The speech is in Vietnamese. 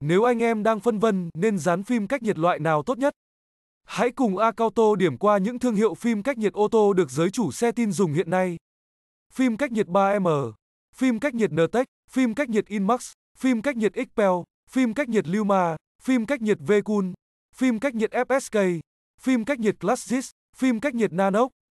Nếu anh em đang phân vân nên dán phim cách nhiệt loại nào tốt nhất, hãy cùng Acauto điểm qua những thương hiệu phim cách nhiệt ô tô được giới chủ xe tin dùng hiện nay. Phim cách nhiệt 3M, phim cách nhiệt Ntech, phim cách nhiệt Inmax, phim cách nhiệt Xpel, phim cách nhiệt Luma, phim cách nhiệt Vcool, phim cách nhiệt FSK, phim cách nhiệt Classys, phim cách nhiệt Nanox,